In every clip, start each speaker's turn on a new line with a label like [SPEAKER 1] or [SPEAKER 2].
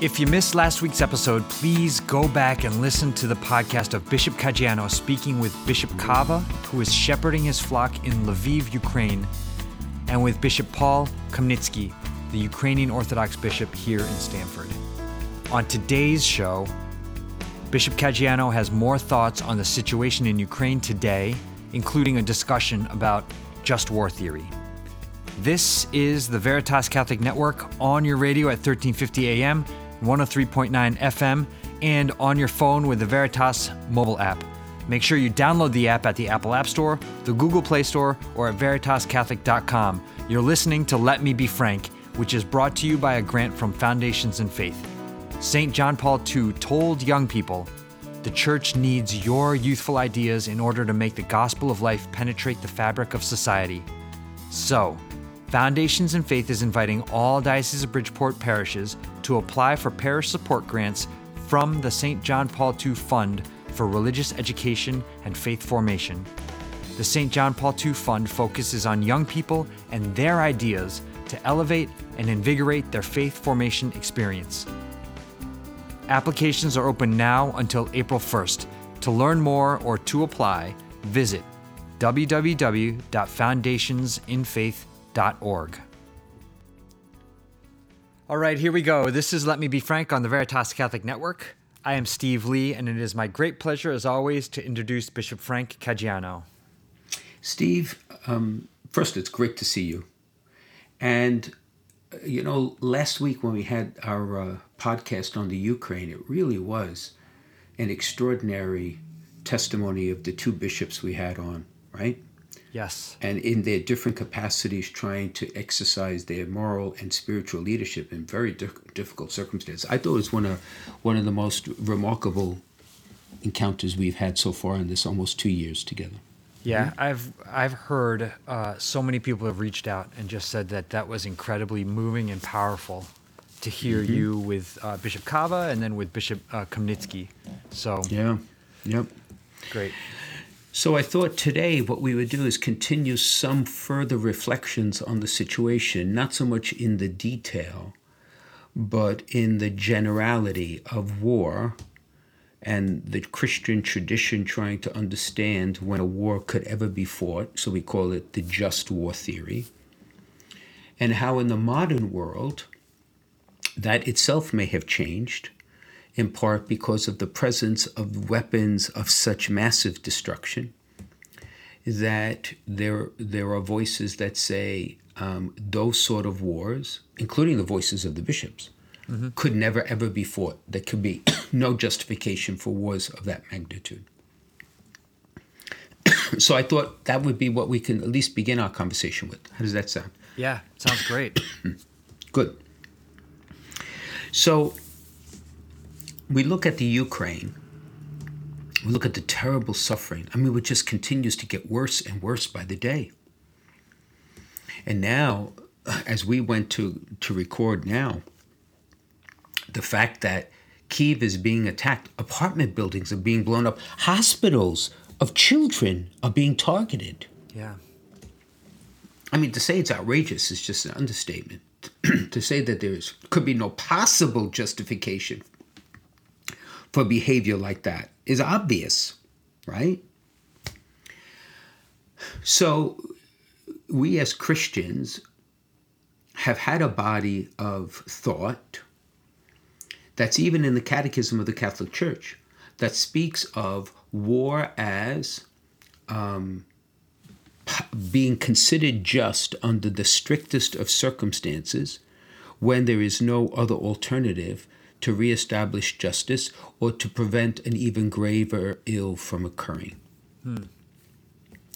[SPEAKER 1] If you missed last week's episode, please go back and listen to the podcast of Bishop Caggiano speaking with Bishop Kawa, who is shepherding his flock in Lviv, Ukraine, and with Bishop Paul Chomnycky, the Ukrainian Orthodox bishop here in Stamford. On today's show, Bishop Caggiano has more thoughts on the situation in Ukraine today, including a discussion about just war theory. This is the Veritas Catholic Network on your radio at 1350 AM, 103.9 FM, and on your phone with the Veritas mobile app. Make sure you download the app at the Apple App Store, the Google Play Store, or at veritascatholic.com. You're listening to Let Me Be Frank, which is brought to you by a grant from Foundations in Faith. St. John Paul II told young people the church needs your youthful ideas in order to make the gospel of life penetrate the fabric of society. So, Foundations in Faith is inviting all Diocese of Bridgeport parishes to apply for parish support grants from the St. John Paul II Fund for Religious Education and Faith Formation. The St. John Paul II Fund focuses on young people and their ideas to elevate and invigorate their faith formation experience. Applications are open now until April 1st. To learn more or to apply, visit www.foundationsinfaith.org. All right, here we go. This is Let Me Be Frank on the Veritas Catholic Network. I am Steve Lee, and it is my great pleasure, as always, to introduce Bishop Frank Caggiano.
[SPEAKER 2] Steve, um, first, it's great to see you. And, uh, you know, last week when we had our uh, podcast on the Ukraine, it really was an extraordinary testimony of the two bishops we had on, right?
[SPEAKER 1] Yes.
[SPEAKER 2] And in their different capacities, trying to exercise their moral and spiritual leadership in very di- difficult circumstances. I thought it was one of one of the most remarkable encounters we've had so far in this almost two years together.
[SPEAKER 1] Yeah, I've I've heard uh, so many people have reached out and just said that that was incredibly moving and powerful to hear
[SPEAKER 2] Mm-hmm.
[SPEAKER 1] you with uh, Bishop Kawa and then with Bishop uh, Chomnycky. So
[SPEAKER 2] Yeah. Yep.
[SPEAKER 1] great.
[SPEAKER 2] So I thought today what we would do is continue some further reflections on the situation, not so much in the detail, but in the generality of war and the Christian tradition trying to understand when a war could ever be fought. So we call it the just war theory. And how in the modern world, that itself may have changed in part because of the presence of weapons of such massive destruction that there there are voices that say um, those sort of wars, including the voices of the bishops, could never ever be fought. There could be no justification for wars of that magnitude. so I thought that would be what we can at least begin our conversation with. How does that sound?
[SPEAKER 1] Yeah, sounds great.
[SPEAKER 2] Good. So we look at the Ukraine. We look at the terrible suffering. I mean, it just continues to get worse and worse by the day. And now, uh, as we went to, to record now, the fact that Kiev is being attacked, apartment buildings are being blown up, hospitals of children are being targeted.
[SPEAKER 1] yeah.
[SPEAKER 2] I mean, to say it's outrageous is just an understatement. to say that there is could be no possible justification for behavior like that is obvious, right? So, we as Christians have had a body of thought that's even in the Catechism of the Catholic Church that speaks of war as um, being considered just under the strictest of circumstances when there is no other alternative to reestablish justice or to prevent an even graver ill from occurring. Hmm.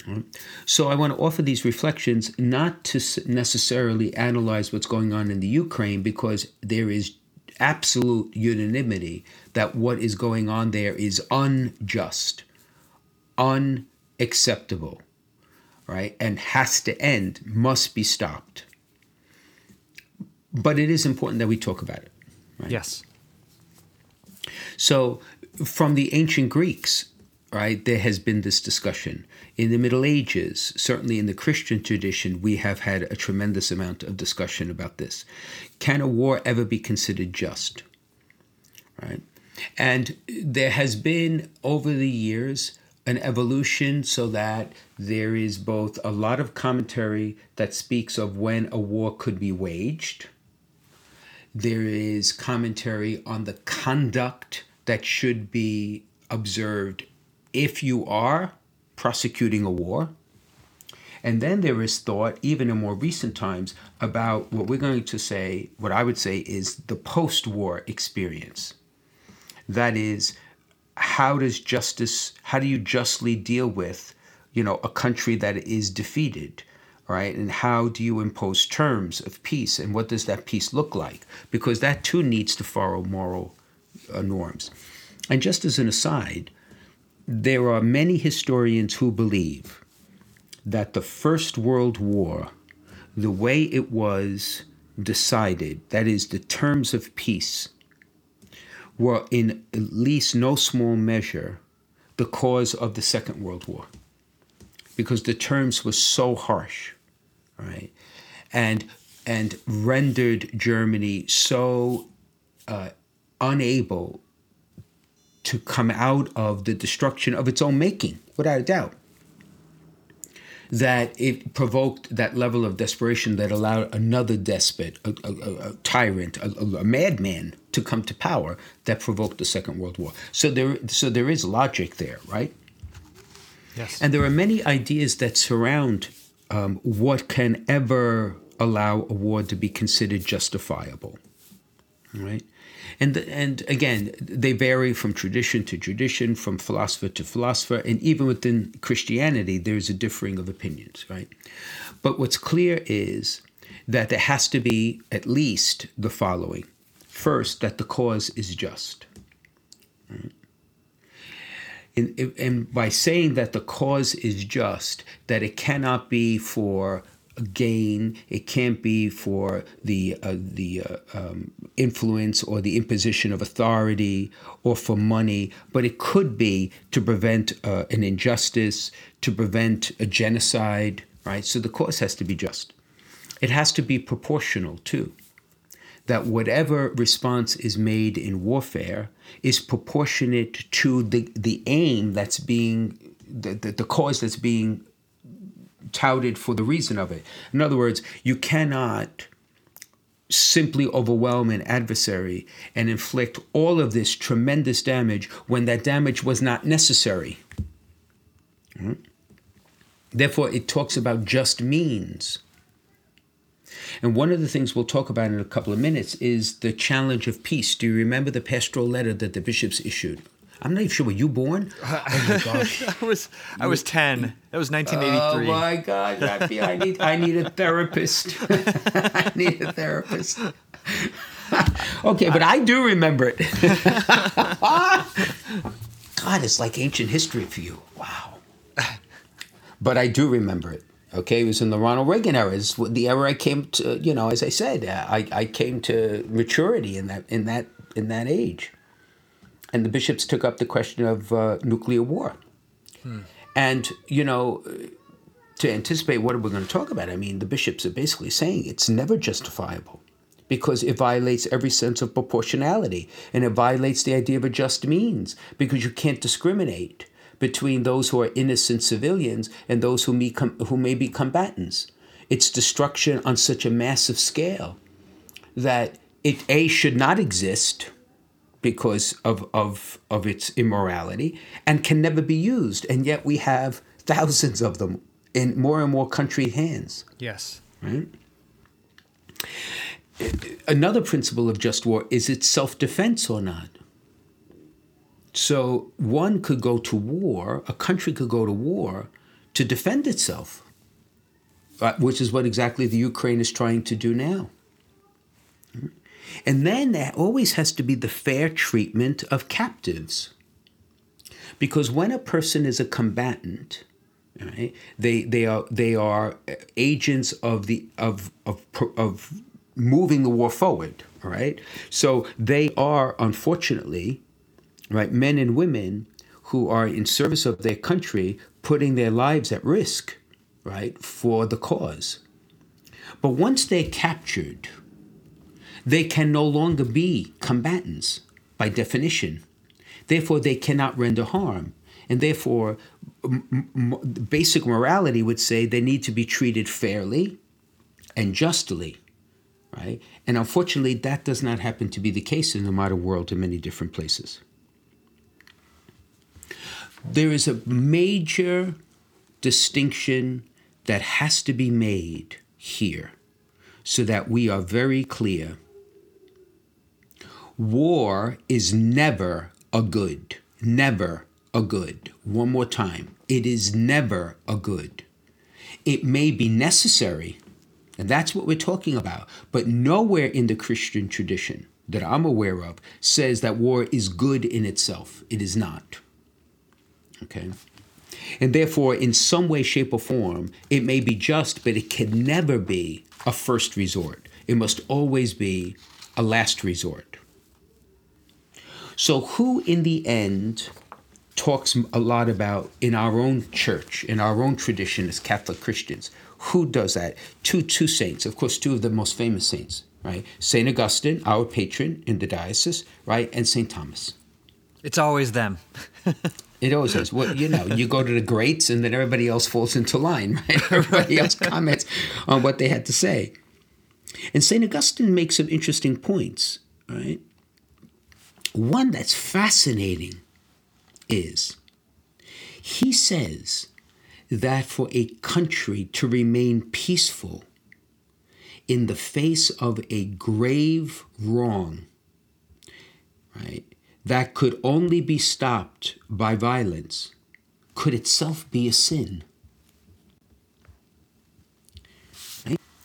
[SPEAKER 2] Right? So I want to offer these reflections not to necessarily analyze what's going on in the Ukraine because there is absolute unanimity that what is going on there is unjust, unacceptable right, and has to end, must be stopped. But it is important that we talk about it.
[SPEAKER 1] Yes.
[SPEAKER 2] So, from the ancient Greeks, right, there has been this discussion. In the Middle Ages, certainly in the Christian tradition, we have had a tremendous amount of discussion about this. Can a war ever be considered just? right? And there has been over the years an evolution so that there is both a lot of commentary that speaks of when a war could be waged. There is commentary on the conduct that should be observed if you are prosecuting a war. And then there is thought, even in more recent times, about what we're going to say, what I would say is the post war experience. That is, how does justice, how do you justly deal with, you know, a country that is defeated? Right? And how do you impose terms of peace? And what does that peace look like? Because that too needs to follow moral uh, norms. And just as an aside, there are many historians who believe that the First World War, the way it was decided, that is, the terms of peace, were in at least no small measure the cause of the Second World War. Because the terms were so harsh, right? And and rendered Germany so uh, unable to come out of the destruction of its own making, without a doubt that it provoked that level of desperation that allowed another despot, a, a, a tyrant, a, a, madman to come to power that provoked the Second World War. So there, so there is logic there, right?
[SPEAKER 1] Yes.
[SPEAKER 2] And there are many ideas that surround um, what can ever allow a war to be considered justifiable, right? And, and again, they vary from tradition to tradition, from philosopher to philosopher, and even within Christianity, there's a differing of opinions, right? But what's clear is that there has to be at least the following first, that the cause is just. Right? And, and by saying that the cause is just, that it cannot be for gain. It can't be for the uh, the uh, um, influence or the imposition of authority or for money, but it could be to prevent uh, an injustice, to prevent a genocide. Right. So the cause has to be just. It has to be proportional too. That whatever response is made in warfare is proportionate to the the aim that's being the, the, the cause that's being touted for the reason of it. In other words, you cannot simply overwhelm an adversary and inflict all of this tremendous damage when that damage was not necessary. Mm-hmm. Therefore, it talks about just means. And one of the things we'll talk about in a couple of minutes is the challenge of peace. Do you remember the pastoral letter that the bishops issued? I'm not even sure. Were you born?
[SPEAKER 1] Oh my gosh! I was I was ten. That was 1983.
[SPEAKER 2] Oh my God, Rafi, I need I need a therapist. I need a therapist. okay, but I do remember it. God, it's like ancient history for you. Wow. But I do remember it. Okay, it was in the Ronald Reagan era. It's the era I came to. You know, as I said, I, I came to maturity in that in that in that age and the bishops took up the question of uh, nuclear war. Hmm. And, you know, to anticipate what we're going to talk about, I mean, the bishops are basically saying it's never justifiable because it violates every sense of proportionality and it violates the idea of a just means because you can't discriminate between those who are innocent civilians and those who may, com- who may be combatants. It's destruction on such a massive scale that it, A, should not exist because of, of, of its immorality and can never be used. And yet we have thousands of them in more and more country hands.
[SPEAKER 1] Yes.
[SPEAKER 2] Right? Another principle of just war is its self defense or not. So one could go to war, a country could go to war to defend itself, which is what exactly the Ukraine is trying to do now. And then there always has to be the fair treatment of captives. Because when a person is a combatant, right, they, they, are, they are agents of, the, of, of, of moving the war forward. All right. So they are, unfortunately, right, men and women who are in service of their country, putting their lives at risk, right, for the cause. But once they're captured, they can no longer be combatants by definition. Therefore, they cannot render harm. And therefore, m- m- basic morality would say they need to be treated fairly and justly, right? And unfortunately, that does not happen to be the case in the modern world in many different places. There is a major distinction that has to be made here so that we are very clear. War is never a good, never a good. One more time. It is never a good. It may be necessary, and that's what we're talking about, but nowhere in the Christian tradition that I'm aware of says that war is good in itself. It is not. Okay? And therefore, in some way, shape, or form, it may be just, but it can never be a first resort. It must always be a last resort. So, who in the end talks a lot about in our own church, in our own tradition as Catholic Christians? Who does that? Two, two saints, of course, two of the most famous saints, right? St. Augustine, our patron in the diocese, right? And St. Thomas.
[SPEAKER 1] It's always them.
[SPEAKER 2] It always is. Well, you know, you go to the greats and then everybody else falls into line, right? Everybody else comments on what they had to say. And St. Augustine makes some interesting points, right? One that's fascinating is he says that for a country to remain peaceful in the face of a grave wrong, right? That could only be stopped by violence could itself be a sin.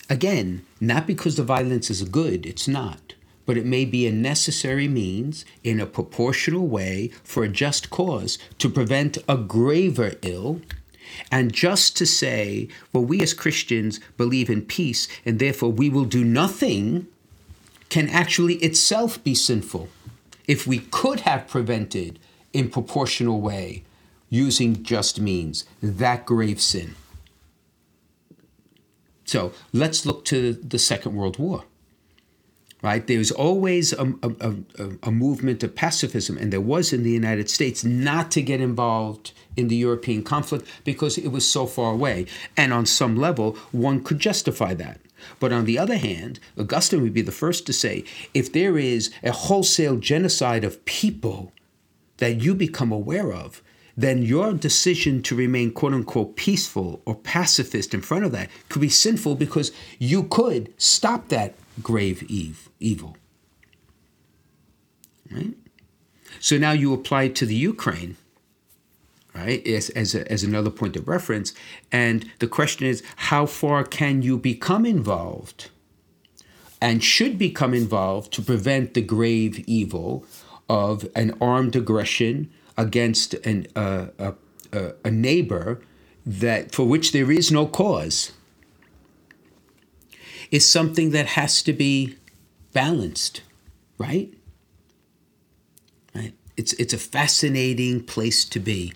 [SPEAKER 2] Again, not because the violence is good, it's not, but it may be a necessary means in a proportional way for a just cause to prevent a graver ill. And just to say, well, we as Christians believe in peace and therefore we will do nothing can actually itself be sinful if we could have prevented in proportional way using just means that grave sin. So let's look to the Second World War. Right? There's always a, a, a, a, movement of pacifism, and there was in the United States not to get involved in the European conflict because it was so far away. And on some level, one could justify that. But on the other hand, Augustine would be the first to say if there is a wholesale genocide of people that you become aware of, then your decision to remain quote unquote peaceful or pacifist in front of that could be sinful because you could stop that grave evil. Right? So now you apply it to the Ukraine right? As, as, a, as another point of reference. And the question is, how far can you become involved and should become involved to prevent the grave evil of an armed aggression against an, uh, a, a, a neighbor that for which there is no cause? Is something that has to be balanced, right? It's it's a fascinating place to be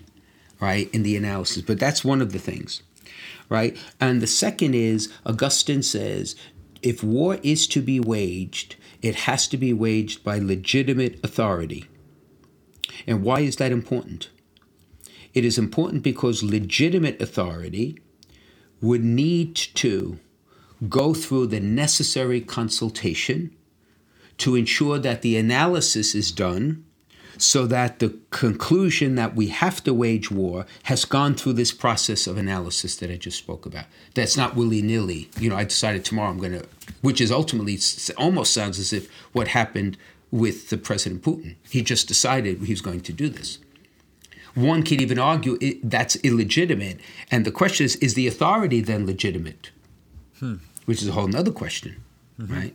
[SPEAKER 2] right, in the analysis. But that's one of the things, right? And the second is Augustine says if war is to be waged, it has to be waged by legitimate authority. And why is that important? It is important because legitimate authority would need to go through the necessary consultation to ensure that the analysis is done so that the conclusion that we have to wage war has gone through this process of analysis that I just spoke about. That's not willy nilly. You know, I decided tomorrow I'm going to, which is ultimately almost sounds as if what happened with the President Putin. He just decided he was going to do this. One could even argue it, that's illegitimate. And the question is, is the authority then legitimate? Hmm. Which is a whole other question, mm-hmm. right?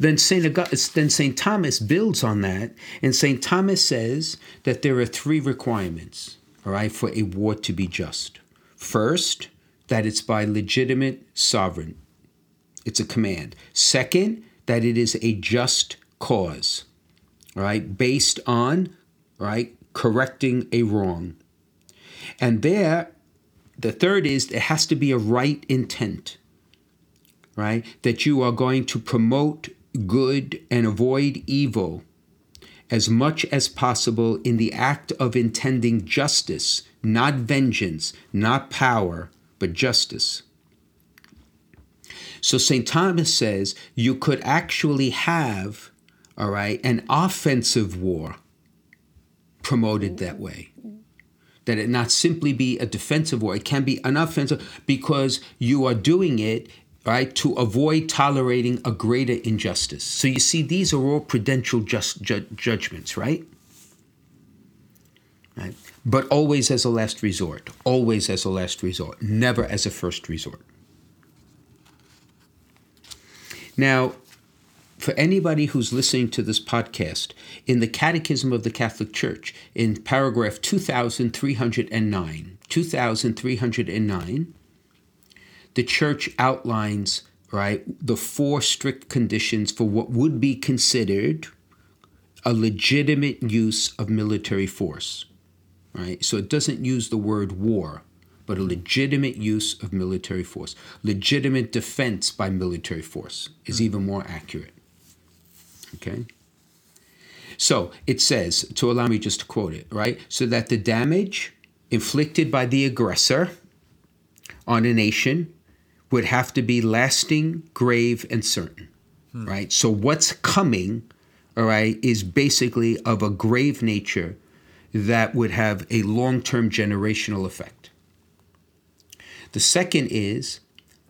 [SPEAKER 2] Then Saint August, then Saint Thomas builds on that, and Saint Thomas says that there are three requirements, all right, for a war to be just. First, that it's by legitimate sovereign. It's a command. Second, that it is a just cause, all right, based on, right, correcting a wrong. And there, the third is it has to be a right intent, right? That you are going to promote good and avoid evil as much as possible in the act of intending justice, not vengeance, not power, but justice. So St. Thomas says you could actually have, all right, an offensive war promoted that way. That it not simply be a defensive war, it can be an offensive because you are doing it right to avoid tolerating a greater injustice. So you see, these are all prudential just ju- judgments, right? Right, but always as a last resort. Always as a last resort. Never as a first resort. Now, for anybody who's listening to this podcast, in the Catechism of the Catholic Church, in paragraph 2309, 2309, the church outlines, right, the four strict conditions for what would be considered a legitimate use of military force, right? So it doesn't use the word war, but a legitimate use of military force. Legitimate defense by military force is hmm. even more accurate. Okay? So it says, to allow me just to quote it, right? So that the damage inflicted by the aggressor on a nation would have to be lasting, grave, and certain, hmm. right? So what's coming, all right, is basically of a grave nature that would have a long term generational effect. The second is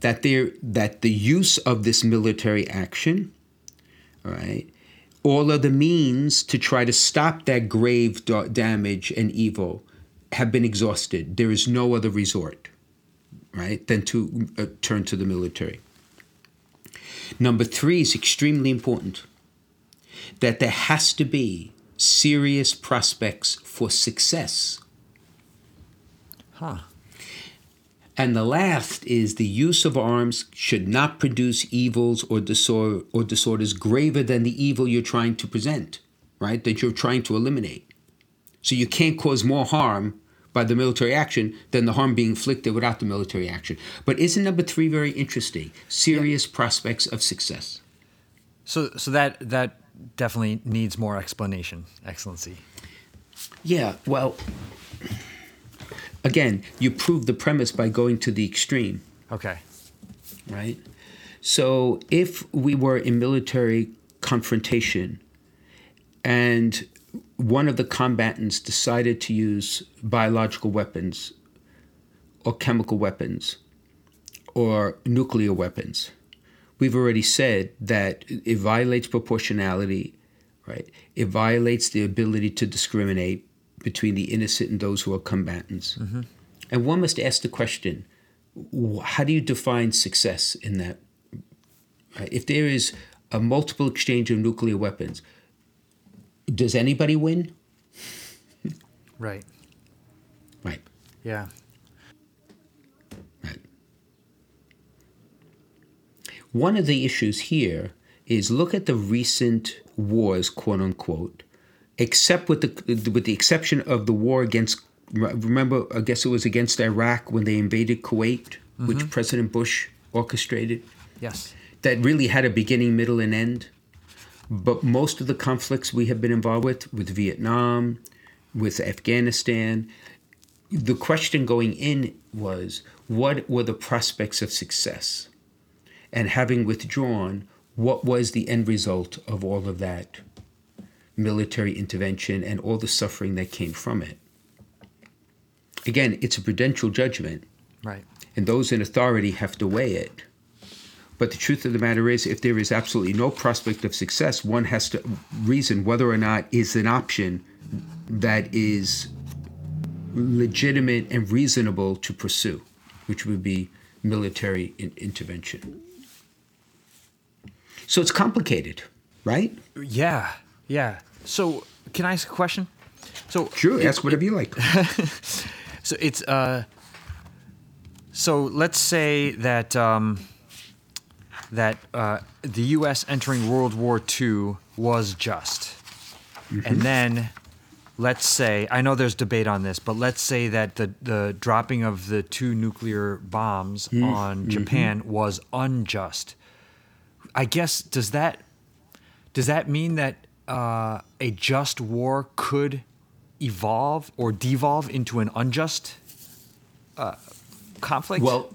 [SPEAKER 2] that there that the use of this military action, all right, all of the means to try to stop that grave damage and evil have been exhausted. There is no other resort, right, than to uh, turn to the military. Number three is extremely important that there has to be serious prospects for success.
[SPEAKER 1] Huh.
[SPEAKER 2] And the last is the use of arms should not produce evils or, disor- or disorders graver than the evil you're trying to present, right? That you're trying to eliminate. So you can't cause more harm by the military action than the harm being inflicted without the military action. But isn't number three very interesting? Serious yeah. prospects of success.
[SPEAKER 1] So, so that that definitely needs more explanation, Excellency.
[SPEAKER 2] Yeah. Well again, you prove the premise by going to the extreme.
[SPEAKER 1] Okay.
[SPEAKER 2] Right? So if we were in military confrontation and one of the combatants decided to use biological weapons or chemical weapons or nuclear weapons, we've already said that it violates proportionality, right? It violates the ability to discriminate between the innocent and those who are combatants. Mm-hmm. And one must ask the question how do you define success in that? If there is a multiple exchange of nuclear weapons, does anybody win?
[SPEAKER 1] Right.
[SPEAKER 2] Right.
[SPEAKER 1] Yeah.
[SPEAKER 2] Right. One of the issues here is look at the recent wars, quote unquote, except with the with the exception of the war against. Remember, I guess it was against Iraq when they invaded Kuwait, mm-hmm. which President Bush orchestrated.
[SPEAKER 1] Yes,
[SPEAKER 2] that really had a beginning, middle, and end. But most of the conflicts we have been involved with, with Vietnam, with Afghanistan, the question going in was what were the prospects of success? And having withdrawn, what was the end result of all of that military intervention and all the suffering that came from it. Again, it's a prudential judgment.
[SPEAKER 1] Right.
[SPEAKER 2] And those in authority have to weigh it. But the truth of the matter is, if there is absolutely no prospect of success, one has to reason whether or not is an option that is legitimate and reasonable to pursue, which would be military in- intervention. So it's complicated, right?
[SPEAKER 1] Yeah, yeah. So, can I ask a question? So,
[SPEAKER 2] sure, it, ask whatever it, you like.
[SPEAKER 1] so it's uh, so let's say that um, that uh, the U.S. entering World War II was just, mm-hmm. and then let's say I know there's debate on this, but let's say that the the dropping of the two nuclear bombs mm-hmm. on Japan mm-hmm. was unjust. I guess does that does that mean that uh, a just war could evolve or devolve into an unjust uh, conflict?
[SPEAKER 2] Well,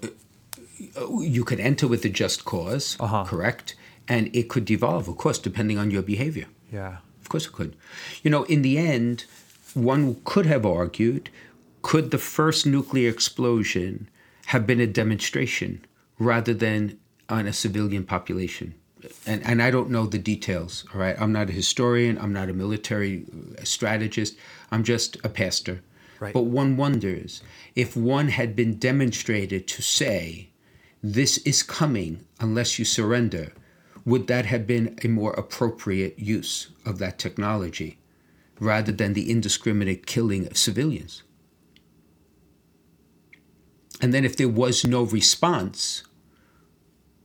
[SPEAKER 2] you could enter with a just because
[SPEAKER 1] Uh-huh.
[SPEAKER 2] correct? And it could devolve, of course, depending on your behavior.
[SPEAKER 1] yeah.
[SPEAKER 2] Of course it could. You know, in the end, one could have argued could the first nuclear explosion have been a demonstration rather than on a civilian population? And, and I don't know the details, all right? I'm not a historian, I'm not a military uh, strategist, I'm just a pastor.
[SPEAKER 1] Right.
[SPEAKER 2] But one wonders if one had been demonstrated to say, this is coming unless you surrender, would that have been a more appropriate use of that technology rather than the indiscriminate killing of civilians? And then, if there was no response,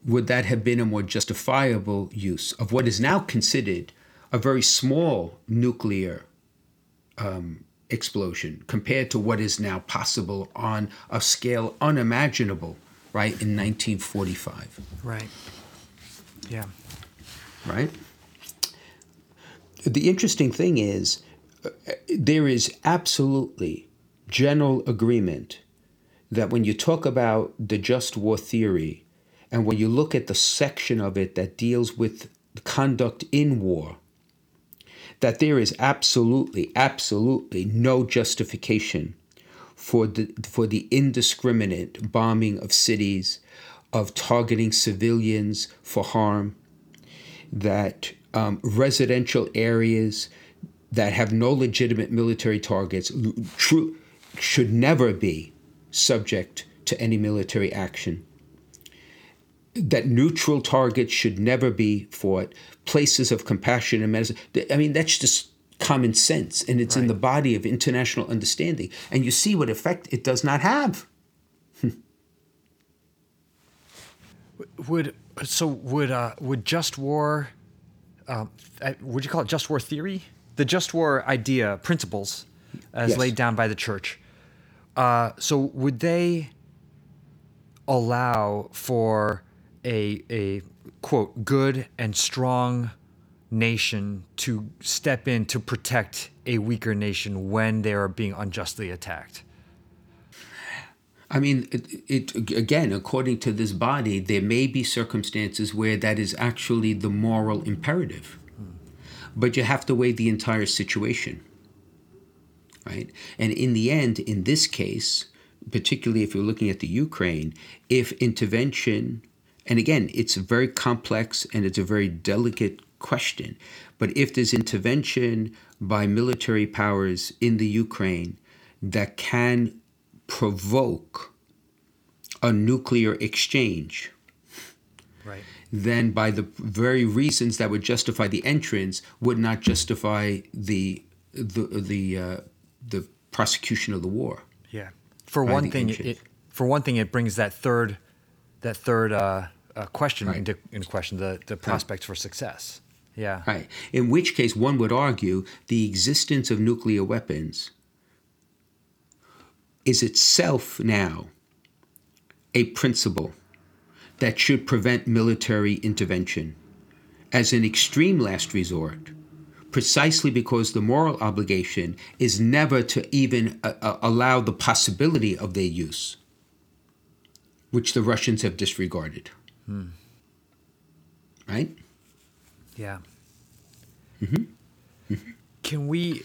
[SPEAKER 2] would that have been a more justifiable use of what is now considered a very small nuclear um, explosion compared to what is now possible on a scale unimaginable, right, in 1945?
[SPEAKER 1] Right. Yeah.
[SPEAKER 2] right? The interesting thing is, uh, there is absolutely general agreement that when you talk about the just war theory, and when you look at the section of it that deals with conduct in war, that there is absolutely, absolutely no justification for the for the indiscriminate bombing of cities, of targeting civilians for harm, that um, residential areas that have no legitimate military targets true, should never be subject to any military action. That neutral targets should never be fought. Places of compassion and medicine. I mean, that's just common sense, and it's in the body of international understanding. And you see what effect it does not have.
[SPEAKER 1] Would so would uh, would just war? Um, uh, would you call it just war theory? The just war idea principles, as
[SPEAKER 2] Yes.
[SPEAKER 1] laid down by the church. Uh, so would they allow for a a quote good and strong nation to step in to protect a weaker nation when they are being unjustly attacked?
[SPEAKER 2] I mean, it, it again, according to this body, there may be circumstances where that is actually the moral imperative, but you have to weigh the entire situation, right? And in the end, in this case, particularly if you're looking at the Ukraine, if intervention, and again, it's very complex and it's a very delicate question, but if there's intervention by military powers in the Ukraine that can provoke a nuclear exchange,
[SPEAKER 1] Right.
[SPEAKER 2] then by the very reasons that would justify the entrance would not justify the the the uh, the prosecution of the war.
[SPEAKER 1] Yeah. For one thing, it, it for one thing it brings that third that third uh, uh, question
[SPEAKER 2] Right.
[SPEAKER 1] into, into question the the prospects for success. Yeah.
[SPEAKER 2] Right. In which case, one would argue the existence of nuclear weapons is itself now a principle that should prevent military intervention as an extreme last resort, precisely because the moral obligation is never to even uh, uh, allow the possibility of their use, which the Russians have disregarded. Right?
[SPEAKER 1] Yeah.
[SPEAKER 2] Mm-hmm.
[SPEAKER 1] Can we?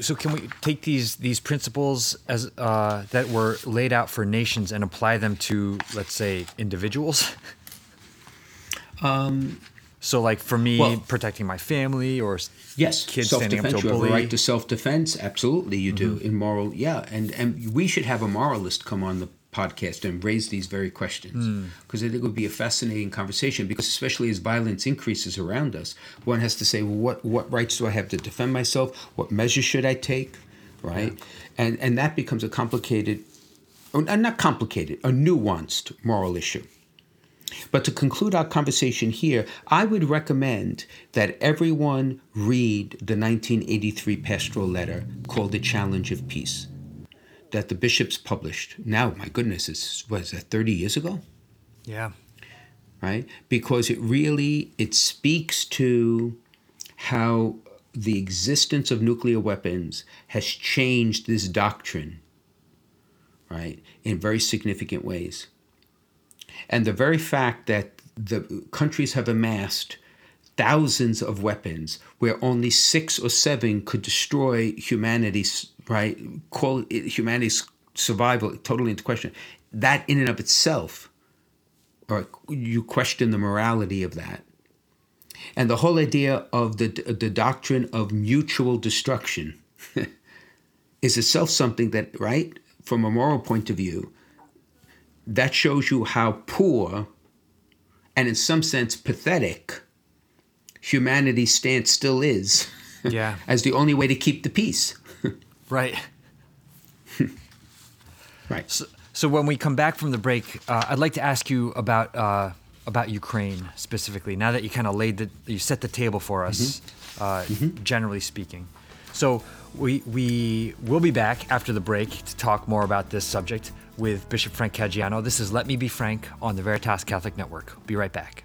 [SPEAKER 1] So can we take these these principles as uh, that were laid out for nations and apply them to, let's say, individuals?
[SPEAKER 2] Um,
[SPEAKER 1] So, like for me,
[SPEAKER 2] Well-
[SPEAKER 1] protecting my family or
[SPEAKER 2] Yes,
[SPEAKER 1] kids standing up to
[SPEAKER 2] You
[SPEAKER 1] a
[SPEAKER 2] have a
[SPEAKER 1] bully.
[SPEAKER 2] right to self defense. Absolutely, you do. In moral, yeah, and and we should have a moralist come on the podcast and raise these very questions hmm. because I think it would be a fascinating conversation. Because especially as violence increases around us, one has to say, well, what what rights do I have to defend myself? What measures should I take? Right, and and that becomes a complicated, not complicated, a nuanced moral issue. But to conclude our conversation here, I would recommend that everyone read the 1983 pastoral letter called The Challenge of Peace that the bishops published. Now, my goodness, it's, was that 30 years ago?
[SPEAKER 1] Yeah.
[SPEAKER 2] right? Because it really it speaks to how the existence of nuclear weapons has changed this doctrine, right, in very significant ways. And the very fact that the countries have amassed thousands of weapons where only six or seven could destroy humanity's right? Call humanity's survival totally into question. That in and of itself or you question the morality of that. And the whole idea of the the doctrine of mutual destruction is itself something that right from a moral point of view that shows you how poor and in some sense pathetic humanity's stance still is
[SPEAKER 1] yeah.
[SPEAKER 2] as the only way to keep the peace
[SPEAKER 1] right.
[SPEAKER 2] Right.
[SPEAKER 1] So, so when we come back from the break uh, i'd like to ask you about uh, about ukraine specifically now that you kind of laid the you set the table for us mm-hmm. Uh, mm-hmm. generally speaking. So we we will be back after the break to talk more about this subject with bishop frank caggiano. This is let me be frank on the veritas catholic network. Be right back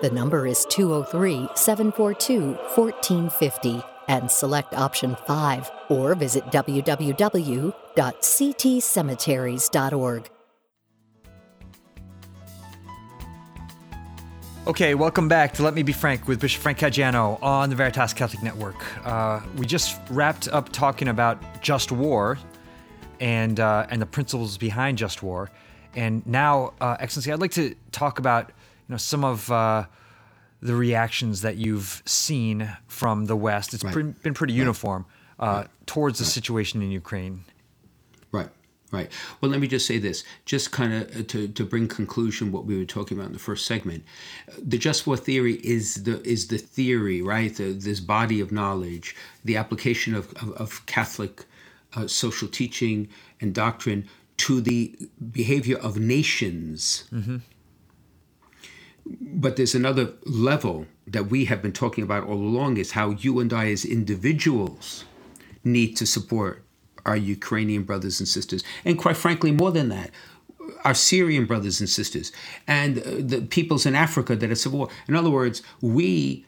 [SPEAKER 3] The number is 203 742 1450 and select option 5 or visit www.ctcemeteries.org.
[SPEAKER 1] Okay, welcome back to Let Me Be Frank with Bishop Frank Caggiano on the Veritas Catholic Network. Uh, we just wrapped up talking about just war and uh, and the principles behind just war, and now, uh, Excellency, I'd like to talk about know some of uh, the reactions that you've seen from the West. It's right. pre- been pretty uniform uh, right. towards the situation in Ukraine.
[SPEAKER 2] Right. Right. Well, let me just say this, just kind of uh, to, to bring conclusion what we were talking about in the first segment. The just war theory is the is the theory, right? The, this body of knowledge, the application of, of, of Catholic uh, social teaching and doctrine to the behavior of nations. Mm-hmm but there's another level that we have been talking about all along is how you and I as individuals need to support our Ukrainian brothers and sisters. And quite frankly, more than that, our Syrian brothers and sisters and uh, the peoples in Africa that are civil war. In other words, we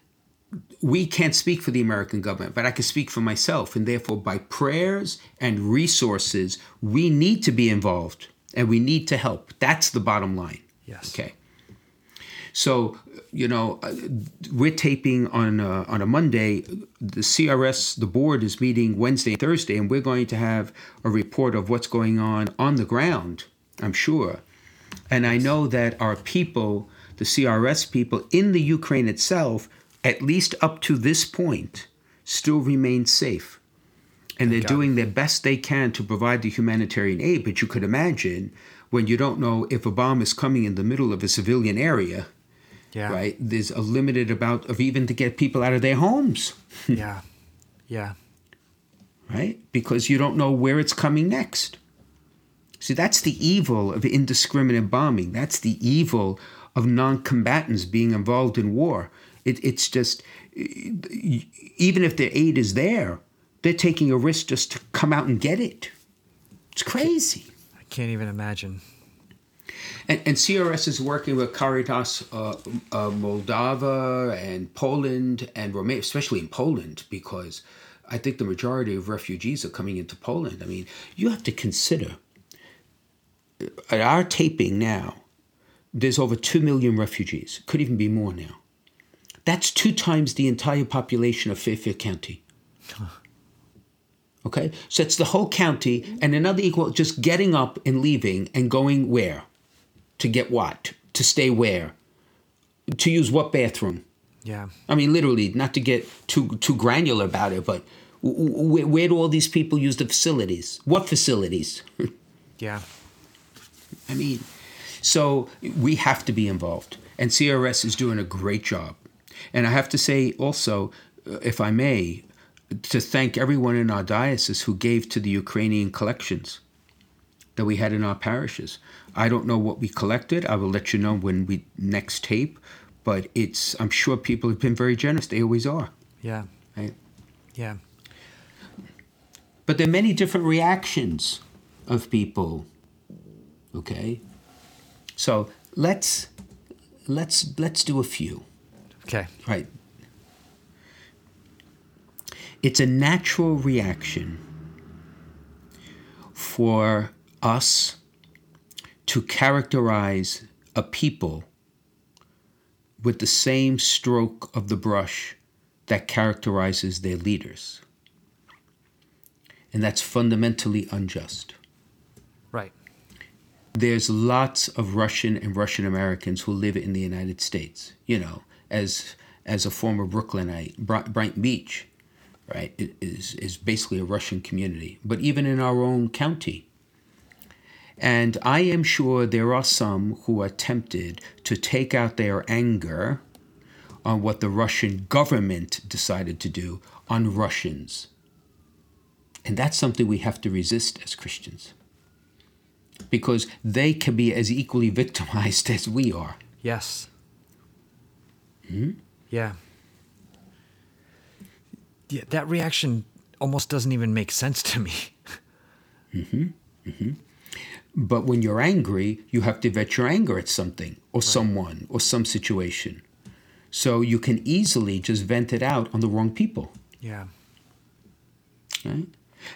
[SPEAKER 2] we can't speak for the American government, but I can speak for myself. And therefore, by prayers and resources, we need to be involved and we need to help. That's the bottom line.
[SPEAKER 1] Yes.
[SPEAKER 2] Okay. So, you know, uh, we're taping on uh, on a Monday. The CRS, the board, is meeting Wednesday, Thursday, and we're going to have a report of what's going on on the ground. I'm sure, and I know that our people, the CRS people in the Ukraine itself, at least up to this point, still remain safe. And they're doing their best they can to provide the humanitarian aid. But you could imagine when you don't know if a bomb is coming in the middle of a civilian area,
[SPEAKER 1] yeah.
[SPEAKER 2] Right. There's a limited amount of even to get people out of their homes.
[SPEAKER 1] yeah. Yeah.
[SPEAKER 2] Right? Because you don't know where it's coming next. See, that's the evil of indiscriminate bombing. That's the evil of non combatants being involved in war. It, it's just, even if their aid is there, they're taking a risk just to come out and get it. It's crazy.
[SPEAKER 1] I can't even imagine.
[SPEAKER 2] And, and CRS is working with Caritas uh, uh, Moldova and Poland and Romania, especially in Poland, because I think the majority of refugees are coming into Poland. I mean, you have to consider at our taping now, there's over 2 million refugees, could even be more now. That's two times the entire population of Fairfield County. Okay? So it's the whole county and another equal just getting up and leaving and going where? To get what? To stay where? To use what bathroom?
[SPEAKER 1] Yeah.
[SPEAKER 2] I mean, literally, not to get too too granular about it, but where, where do all these people use the facilities? What facilities?
[SPEAKER 1] Yeah.
[SPEAKER 2] I mean, so we have to be involved, and CRS is doing a great job. And I have to say also, uh, if I may, to thank everyone in our diocese who gave to the Ukrainian collections that we had in our parishes. I don't know what we collected. I will let you know when we next tape, but it's I'm sure people have been very generous. They always are.
[SPEAKER 1] Yeah.
[SPEAKER 2] Right?
[SPEAKER 1] Yeah.
[SPEAKER 2] But there are many different reactions of people. Okay? So let's let's let's do a few.
[SPEAKER 1] Okay.
[SPEAKER 2] Right. It's a natural reaction for us to characterize a people with the same stroke of the brush that characterizes their leaders. And that's fundamentally unjust.
[SPEAKER 1] Right.
[SPEAKER 2] There's lots of Russian and Russian Americans who live in the United States. You know, as as a former Brooklynite, Brighton Beach, right, is is basically a Russian community. But even in our own county, and I am sure there are some who are tempted to take out their anger on what the Russian government decided to do on Russians. And that's something we have to resist as Christians. Because they can be as equally victimized as we are.
[SPEAKER 1] Yes.
[SPEAKER 2] Hmm?
[SPEAKER 1] Yeah. Yeah, that reaction almost doesn't even make sense to me.
[SPEAKER 2] Mm-hmm. Mm-hmm. But when you're angry, you have to vet your anger at something or right. someone or some situation. So you can easily just vent it out on the wrong people.
[SPEAKER 1] Yeah.
[SPEAKER 2] Right?